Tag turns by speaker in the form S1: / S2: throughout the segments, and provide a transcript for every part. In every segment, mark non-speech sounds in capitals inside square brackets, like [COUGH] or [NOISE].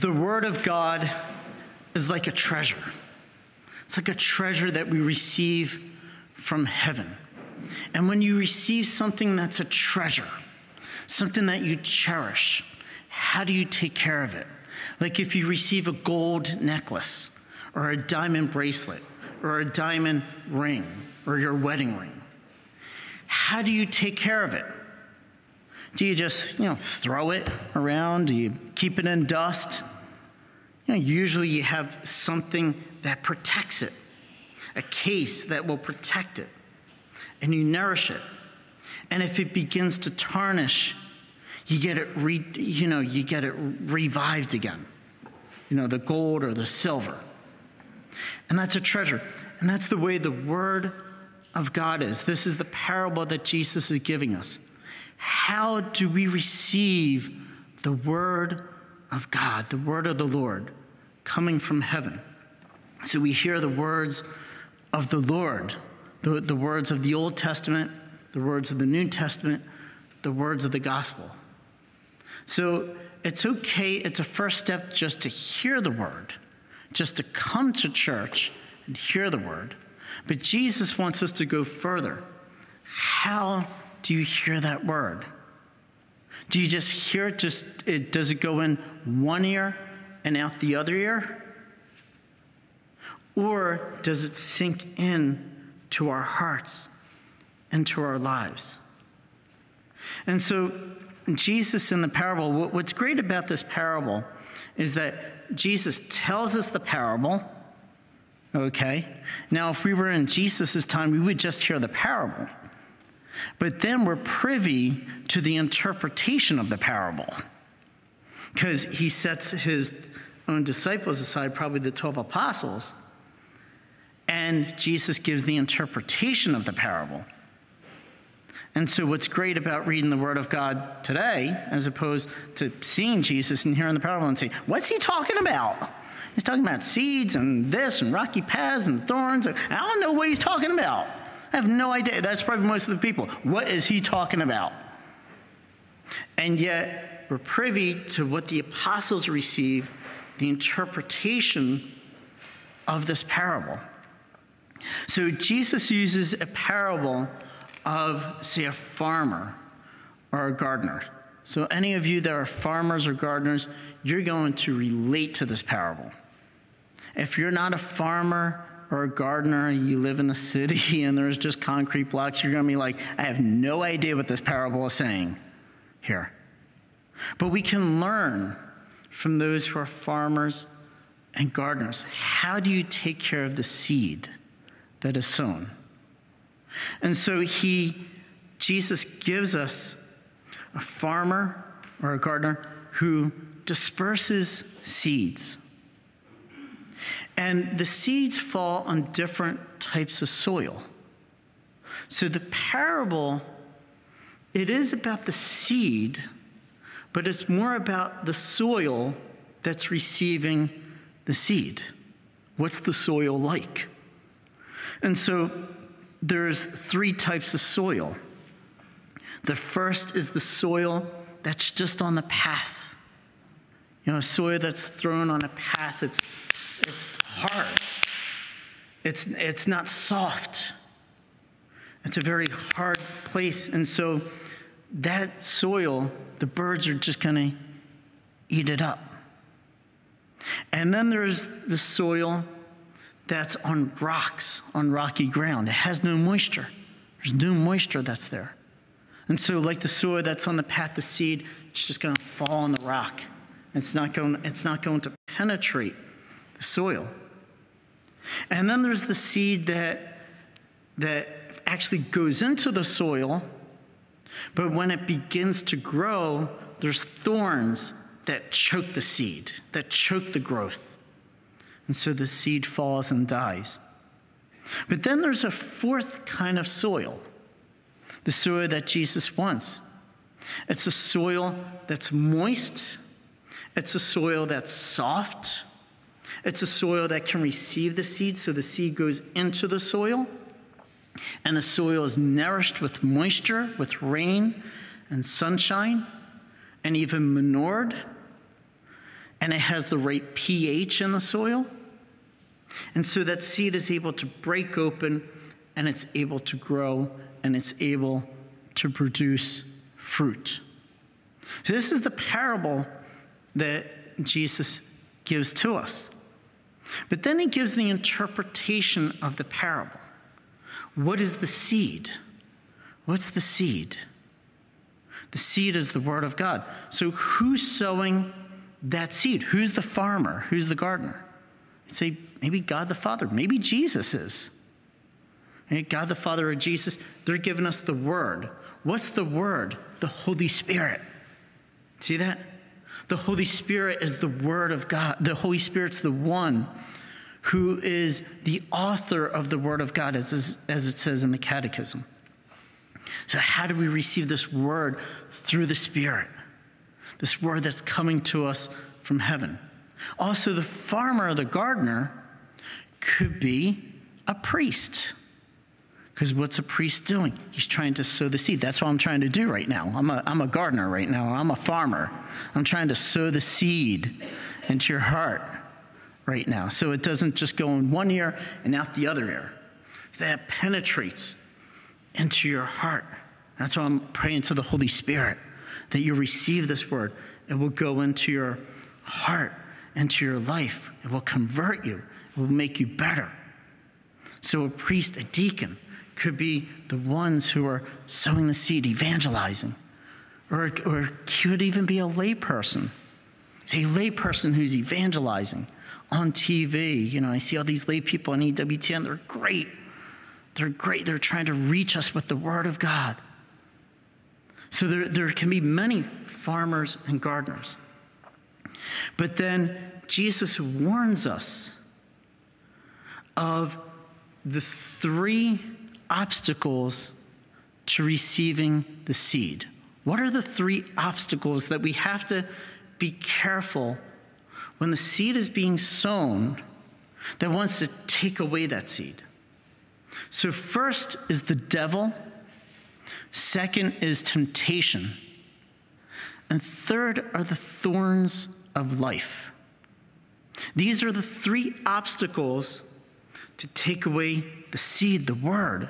S1: the Word of God is like a treasure. It's like a treasure that we receive from heaven. And when you receive something that's a treasure, something that you cherish, how do you take care of it? Like if you receive a gold necklace or a diamond bracelet or a diamond ring or your wedding ring, how do you take care of it? Do you just, you know, throw it around? Do you keep it in dust? You know, usually you have something that protects it, a case that will protect it, and you nourish it. And if it begins to tarnish, you get it re, you know, you get it revived again. You know, the gold or the silver. And that's a treasure. And that's the way the word of God is. This is the parable that Jesus is giving us. How do we receive the word of God, the word of the Lord coming from heaven? So we hear the words of the Lord, the, the words of the Old Testament, the words of the New Testament, the words of the gospel. So it's okay, it's a first step just to hear the word, just to come to church and hear the word. But Jesus wants us to go further. How do you hear that word? Do you just hear it? Just it, does it go in one ear and out the other ear? Or does it sink in to our hearts and to our lives? And so, Jesus in the parable, what's great about this parable is that Jesus tells us the parable. Okay? Now, if we were in Jesus' time, we would just hear the parable. But then we're privy to the interpretation of the parable because he sets his own disciples aside, probably the 12 apostles, and Jesus gives the interpretation of the parable. And so, what's great about reading the Word of God today, as opposed to seeing Jesus and hearing the parable and saying, What's he talking about? He's talking about seeds and this and rocky paths and thorns. I don't know what he's talking about. I have no idea. That's probably most of the people. What is he talking about? And yet, we're privy to what the apostles receive, the interpretation of this parable. So, Jesus uses a parable of, say, a farmer or a gardener. So, any of you that are farmers or gardeners, you're going to relate to this parable. If you're not a farmer or a gardener, you live in the city [LAUGHS] and there's just concrete blocks, you're going to be like, I have no idea what this parable is saying here. But we can learn from those who are farmers and gardeners. How do you take care of the seed that is sown? And so he, Jesus gives us a farmer or a gardener who disperses seeds. And the seeds fall on different types of soil. So the parable, it is about the seed, but it's more about the soil that's receiving the seed. What's the soil like? And so there's three types of soil. The first is the soil that's just on the path. You know, soil that's thrown on a path, it's, it's hard. It's, it's not soft. It's a very hard place. And so that soil, the birds are just going to eat it up. And then there's the soil that's on rocks, on rocky ground. It has no moisture. There's no moisture that's there. And so, like the soil that's on the path of seed, it's just going to fall on the rock. It's not going, it's not going to penetrate the soil. And then there's the seed that, that actually goes into the soil, but when it begins to grow, there's thorns that choke the seed, that choke the growth. And so the seed falls and dies. But then there's a fourth kind of soil, the soil that Jesus wants. It's a soil that's moist, it's a soil that's soft, it's a soil that can receive the seed, so the seed goes into the soil, and the soil is nourished with moisture, with rain and sunshine, and even manured and it has the right pH in the soil. And so that seed is able to break open and it's able to grow and it's able to produce fruit. So, this is the parable that Jesus gives to us. But then he gives the interpretation of the parable. What is the seed? What's the seed? The seed is the word of God. So, who's sowing that seed? Who's the farmer? Who's the gardener? You'd say, maybe God the Father. Maybe Jesus is. God the Father or Jesus, they're giving us the word. What's the word? The Holy Spirit. See that? The Holy Spirit is the word of God. The Holy Spirit's the one who is the author of the word of God, as, as it says in the Catechism. So, how do we receive this word through the Spirit? This word that's coming to us from heaven. Also, the farmer or the gardener could be a priest. Because what's a priest doing? He's trying to sow the seed. That's what I'm trying to do right now. I'm a, I'm a gardener right now. I'm a farmer. I'm trying to sow the seed into your heart right now. So it doesn't just go in one ear and out the other ear. That penetrates into your heart. That's why I'm praying to the Holy Spirit that you receive this word. It will go into your heart, into your life. It will convert you, it will make you better. So, a priest, a deacon, could be the ones who are sowing the seed, evangelizing, or, or could even be a layperson. It's a layperson who's evangelizing on TV. You know, I see all these lay people on EWTN, they're great. They're great. They're trying to reach us with the Word of God. So there, there can be many farmers and gardeners. But then Jesus warns us of the three obstacles to receiving the seed. What are the three obstacles that we have to be careful when the seed is being sown that wants to take away that seed? So, first is the devil, second is temptation, and third are the thorns of life. These are the three obstacles to take away the seed, the word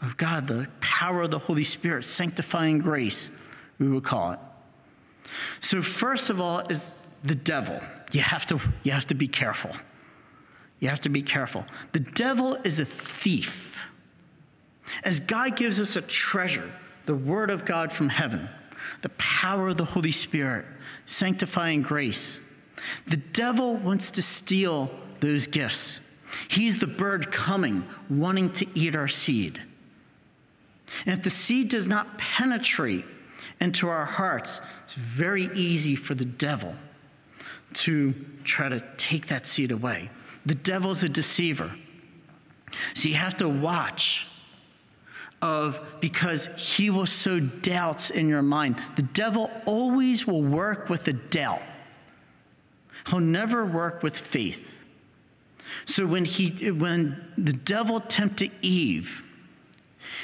S1: of God, the power of the Holy Spirit, sanctifying grace, we would call it. So, first of all, is the devil. You have to, you have to be careful. You have to be careful. The devil is a thief. As God gives us a treasure, the Word of God from heaven, the power of the Holy Spirit, sanctifying grace, the devil wants to steal those gifts. He's the bird coming, wanting to eat our seed. And if the seed does not penetrate into our hearts, it's very easy for the devil to try to take that seed away. The devil's a deceiver. So you have to watch of because he will sow doubts in your mind. The devil always will work with a doubt. He'll never work with faith. So when he when the devil tempted Eve,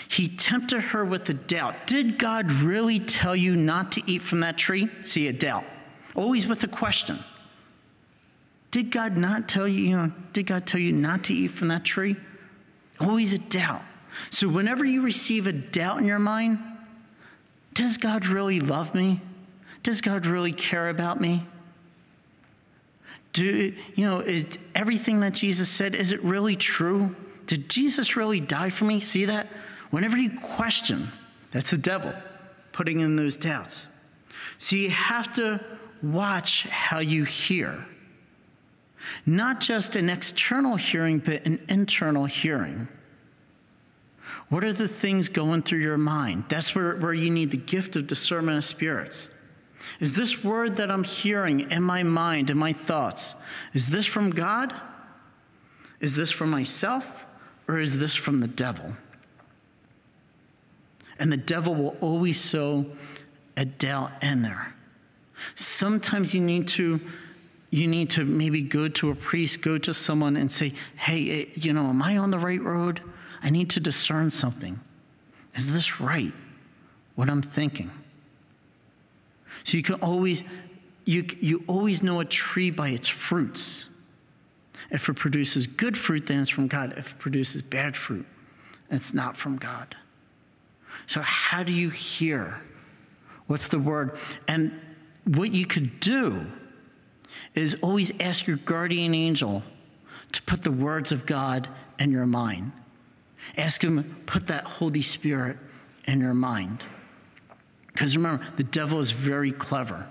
S1: he tempted her with a doubt. Did God really tell you not to eat from that tree? See a doubt. Always with a question. Did God not tell you, you know, did God tell you not to eat from that tree? Always a doubt. So whenever you receive a doubt in your mind, does God really love me? Does God really care about me? Do you know everything that Jesus said? Is it really true? Did Jesus really die for me? See that? Whenever you question, that's the devil putting in those doubts. So you have to watch how you hear. Not just an external hearing, but an internal hearing. What are the things going through your mind? That's where, where you need the gift of discernment of spirits. Is this word that I'm hearing in my mind, in my thoughts, is this from God? Is this from myself? Or is this from the devil? And the devil will always sow a doubt in there. Sometimes you need to you need to maybe go to a priest, go to someone and say, "Hey, eh, you know, am I on the right road? I need to discern something. Is this right? What I'm thinking?" So you can always you, you always know a tree by its fruits. If it produces good fruit, then it's from God. If it produces bad fruit, it's not from God. So, how do you hear? What's the word? And what you could do is always ask your guardian angel to put the words of God in your mind. Ask him, put that Holy Spirit in your mind. Because remember, the devil is very clever.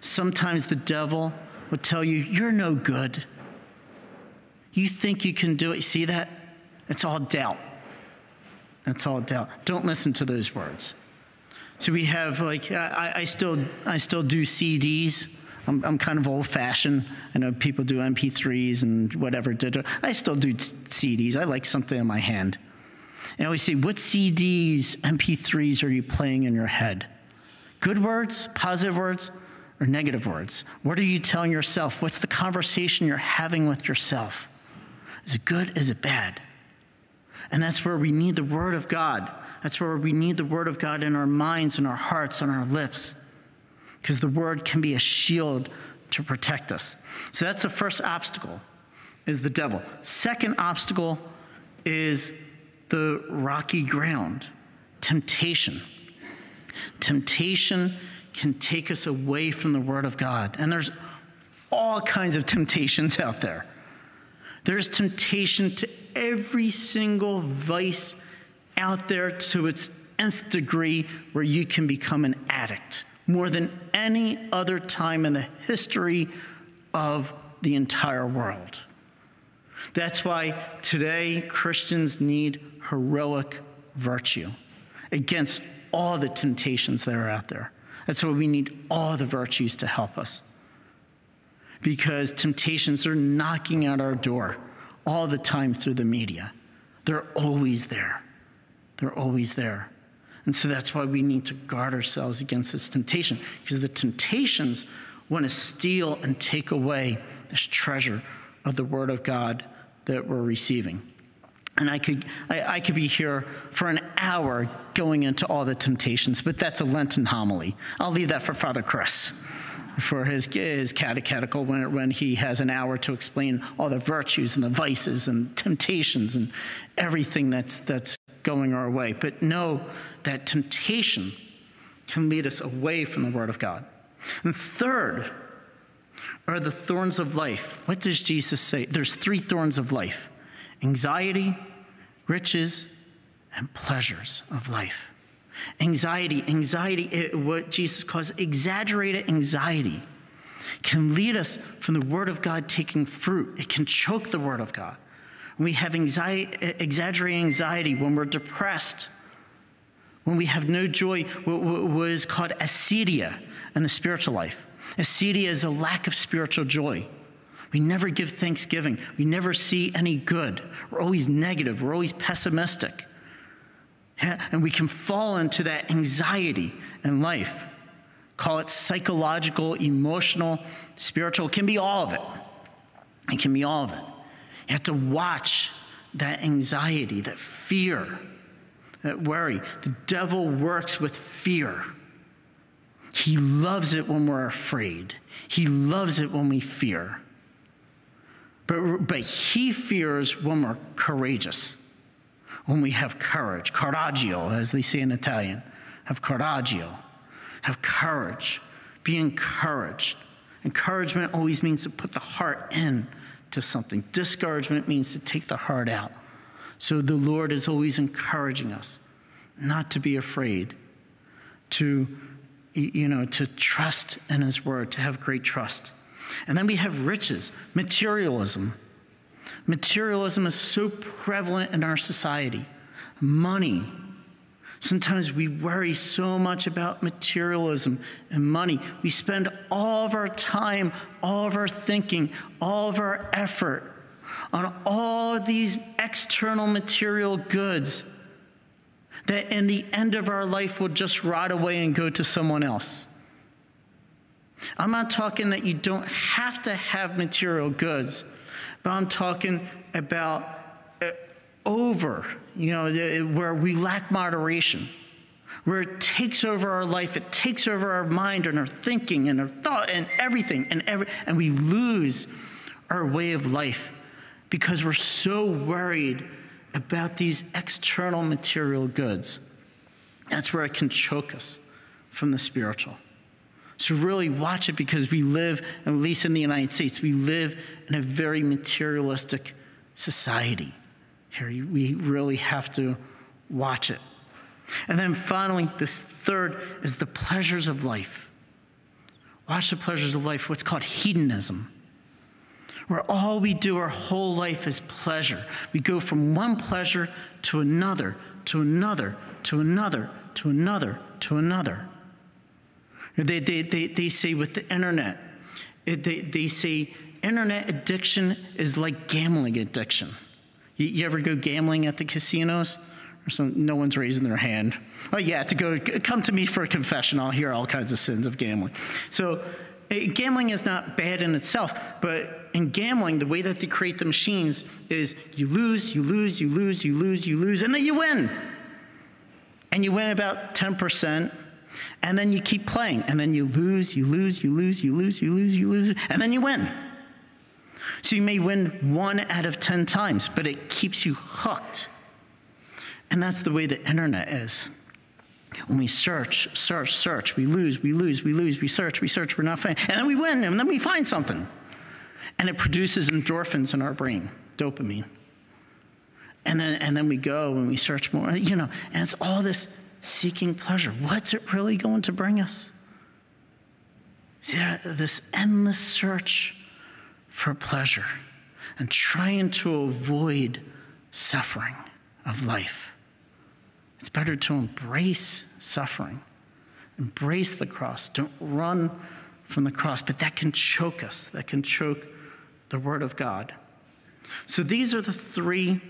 S1: Sometimes the devil will tell you, You're no good. You think you can do it. See that? It's all doubt. That's all doubt. Don't listen to those words. So we have like I, I still I still do CDs. I'm, I'm kind of old fashioned. I know people do MP3s and whatever. I still do CDs. I like something in my hand. And I always say, what CDs, MP3s are you playing in your head? Good words, positive words, or negative words? What are you telling yourself? What's the conversation you're having with yourself? Is it good? Is it bad? And that's where we need the Word of God. That's where we need the Word of God in our minds and our hearts and our lips. Because the Word can be a shield to protect us. So that's the first obstacle, is the devil. Second obstacle is the rocky ground, temptation. Temptation can take us away from the Word of God. And there's all kinds of temptations out there. There's temptation to every single vice out there to its nth degree where you can become an addict more than any other time in the history of the entire world. That's why today Christians need heroic virtue against all the temptations that are out there. That's why we need all the virtues to help us. Because temptations are knocking at our door all the time through the media. They're always there. They're always there. And so that's why we need to guard ourselves against this temptation, because the temptations want to steal and take away this treasure of the Word of God that we're receiving. And I could, I, I, could be here for an hour going into all the temptations, but that's a Lenten homily. I'll leave that for Father Chris [LAUGHS] for his, his catechetical when, when he has an hour to explain all the virtues and the vices and temptations and everything that's, that's going our way. But know that temptation can lead us away from the Word of God. And third are the thorns of life. What does Jesus say? There's three thorns of life anxiety, riches, and pleasures of life. Anxiety, anxiety, eh, what Jesus calls exaggerated anxiety, can lead us from the Word of God taking fruit. It can choke the Word of God. we have anxiety, eh, exaggerated anxiety when we're depressed, when we have no joy, what is called acedia in the spiritual life. Acedia is a lack of spiritual joy. We never give thanksgiving. We never see any good. We're always negative. We're always pessimistic. [LAUGHS] And we can fall into that anxiety in life. Call it psychological, emotional, spiritual. It can be all of it. It can be all of it. You have to watch that anxiety, that fear, that worry. The devil works with fear. He loves it when we're afraid, he loves it when we fear. But, but he fears when we're courageous, when we have courage, coraggio, as they say in Italian. Have coraggio, have courage, be encouraged. Encouragement always means to put the heart in to something. Discouragement means to take the heart out. So the Lord is always encouraging us not to be afraid, to, you know, to trust in His word, to have great trust. And then we have riches, materialism. Materialism is so prevalent in our society. Money. Sometimes we worry so much about materialism and money. We spend all of our time, all of our thinking, all of our effort on all these external material goods that in the end of our life will just rot away and go to someone else. I'm not talking that you don't have to have material goods, but I'm talking about uh, over, you know, where we lack moderation. where it takes over our life, it takes over our mind and our thinking and our thought and everything, and, every, and we lose our way of life because we're so worried about these external material goods. That's where it can choke us from the spiritual. So, really watch it because we live, at least in the United States, we live in a very materialistic society. Here, we really have to watch it. And then finally, this third is the pleasures of life. Watch the pleasures of life, what's called hedonism, where all we do our whole life is pleasure. We go from one pleasure to another, to another, to another, to another, to another. They, they, they, they say with the internet, they, they say internet addiction is like gambling addiction. You, you ever go gambling at the casinos? So no one's raising their hand. Oh yeah, to go come to me for a confession. I'll hear all kinds of sins of gambling. So eh, gambling is not bad in itself, but in gambling, the way that they create the machines is you lose, you lose, you lose, you lose, you lose, and then you win. And you win about 10%, and then you keep playing, and then you lose, you lose, you lose, you lose, you lose, you lose, and then you win. So you may win one out of 10 times, but it keeps you hooked. And that's the way the internet is. When we search, search, search, we lose, we lose, we lose, we search, we search, we're not finding, and then we win, and then we find something. And it produces endorphins in our brain, dopamine. And then, and then we go and we search more, you know, and it's all this seeking pleasure. What's it really going to bring us? See, this endless search for pleasure and trying to avoid suffering of life. It's better to embrace suffering, embrace the cross. Don't run from the cross, but that can choke us, that can choke the Word of God. So these are the three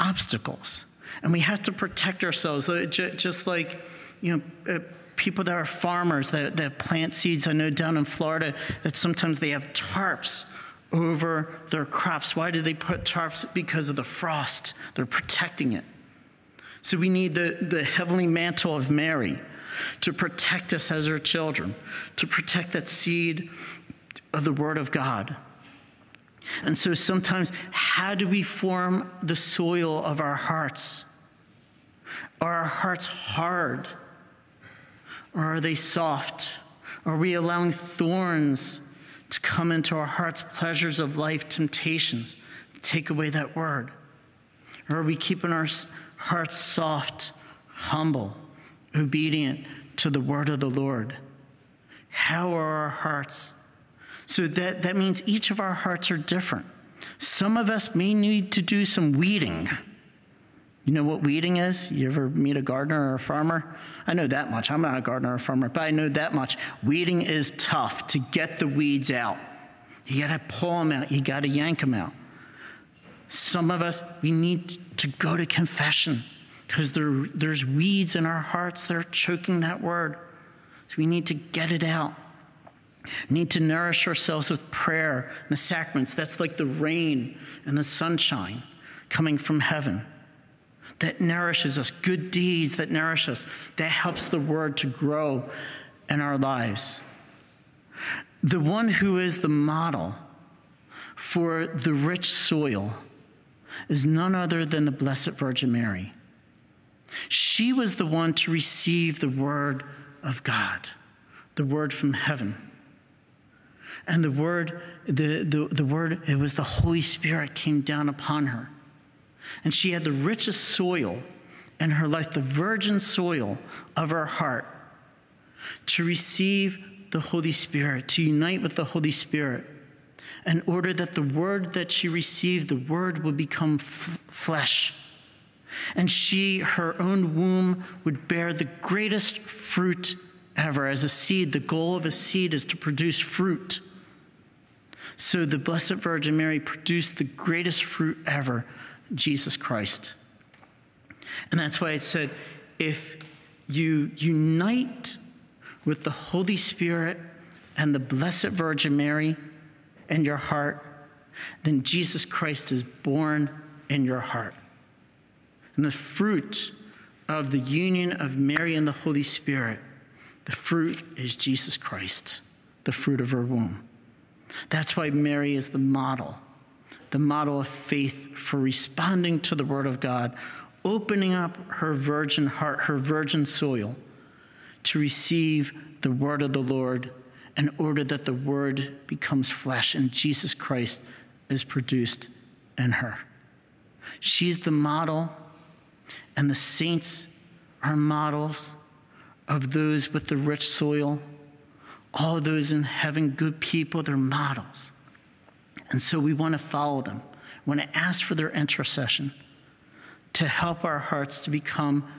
S1: obstacles, and we have to protect ourselves, just like, you know, uh, people that are farmers that, that plant seeds. I know down in Florida that sometimes they have tarps over their crops. Why do they put tarps? Because of the frost. They're protecting it. So we need the, the heavenly mantle of Mary to protect us as her children, to protect that seed of the Word of God. And so sometimes, how do we form the soil of our hearts? Are our hearts hard? Or are they soft? Are we allowing thorns to come into our hearts, pleasures of life, temptations, take away that word? Or are we keeping our hearts soft, humble, obedient to the word of the Lord? How are our hearts? So that, that means each of our hearts are different. Some of us may need to do some weeding. You know what weeding is? You ever meet a gardener or a farmer? I know that much. I'm not a gardener or a farmer, but I know that much. Weeding is tough to get the weeds out. You got to pull them out, you got to yank them out. Some of us, we need to go to confession because there, there's weeds in our hearts that are choking that word. So we need to get it out. Need to nourish ourselves with prayer and the sacraments. That's like the rain and the sunshine coming from heaven that nourishes us, good deeds that nourish us, that helps the word to grow in our lives. The one who is the model for the rich soil is none other than the Blessed Virgin Mary. She was the one to receive the word of God, the word from heaven. And the word, the, the, the word, it was the Holy Spirit came down upon her. And she had the richest soil in her life, the virgin soil of her heart, to receive the Holy Spirit, to unite with the Holy Spirit in order that the word that she received, the word would become f- flesh. And she, her own womb, would bear the greatest fruit ever. As a seed, the goal of a seed is to produce fruit. So the Blessed Virgin Mary produced the greatest fruit ever, Jesus Christ. And that's why it said if you unite with the Holy Spirit and the Blessed Virgin Mary, in your heart, then Jesus Christ is born in your heart. And the fruit of the union of Mary and the Holy Spirit, the fruit is Jesus Christ, the fruit of her womb. That's why Mary is the model, the model of faith for responding to the Word of God, opening up her virgin heart, her virgin soil, to receive the Word of the Lord in order that the Word becomes flesh and Jesus Christ is produced in her. She's the model, and the saints are models of those with the rich soil. All those in heaven, good people, they're models. And so we want to follow them. We want to ask for their intercession to help our hearts to become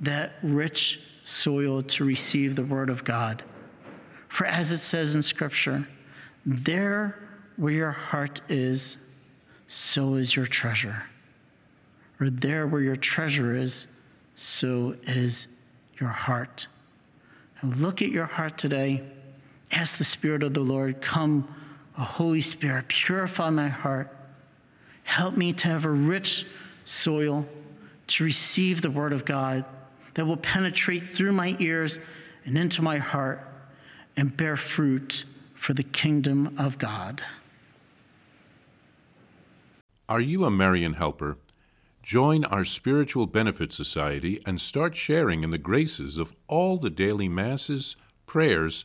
S1: that rich soil to receive the Word of God. For as it says in Scripture, there where your heart is, so is your treasure. Or there where your treasure is, so is your heart. And look at your heart today. Ask the Spirit of the Lord, come, O Holy Spirit, purify my heart. Help me to have a rich soil to receive the Word of God that will penetrate through my ears and into my heart and bear fruit for the kingdom of God.
S2: Are you a Marian helper? Join our Spiritual Benefit Society and start sharing in the graces of all the daily masses, prayers,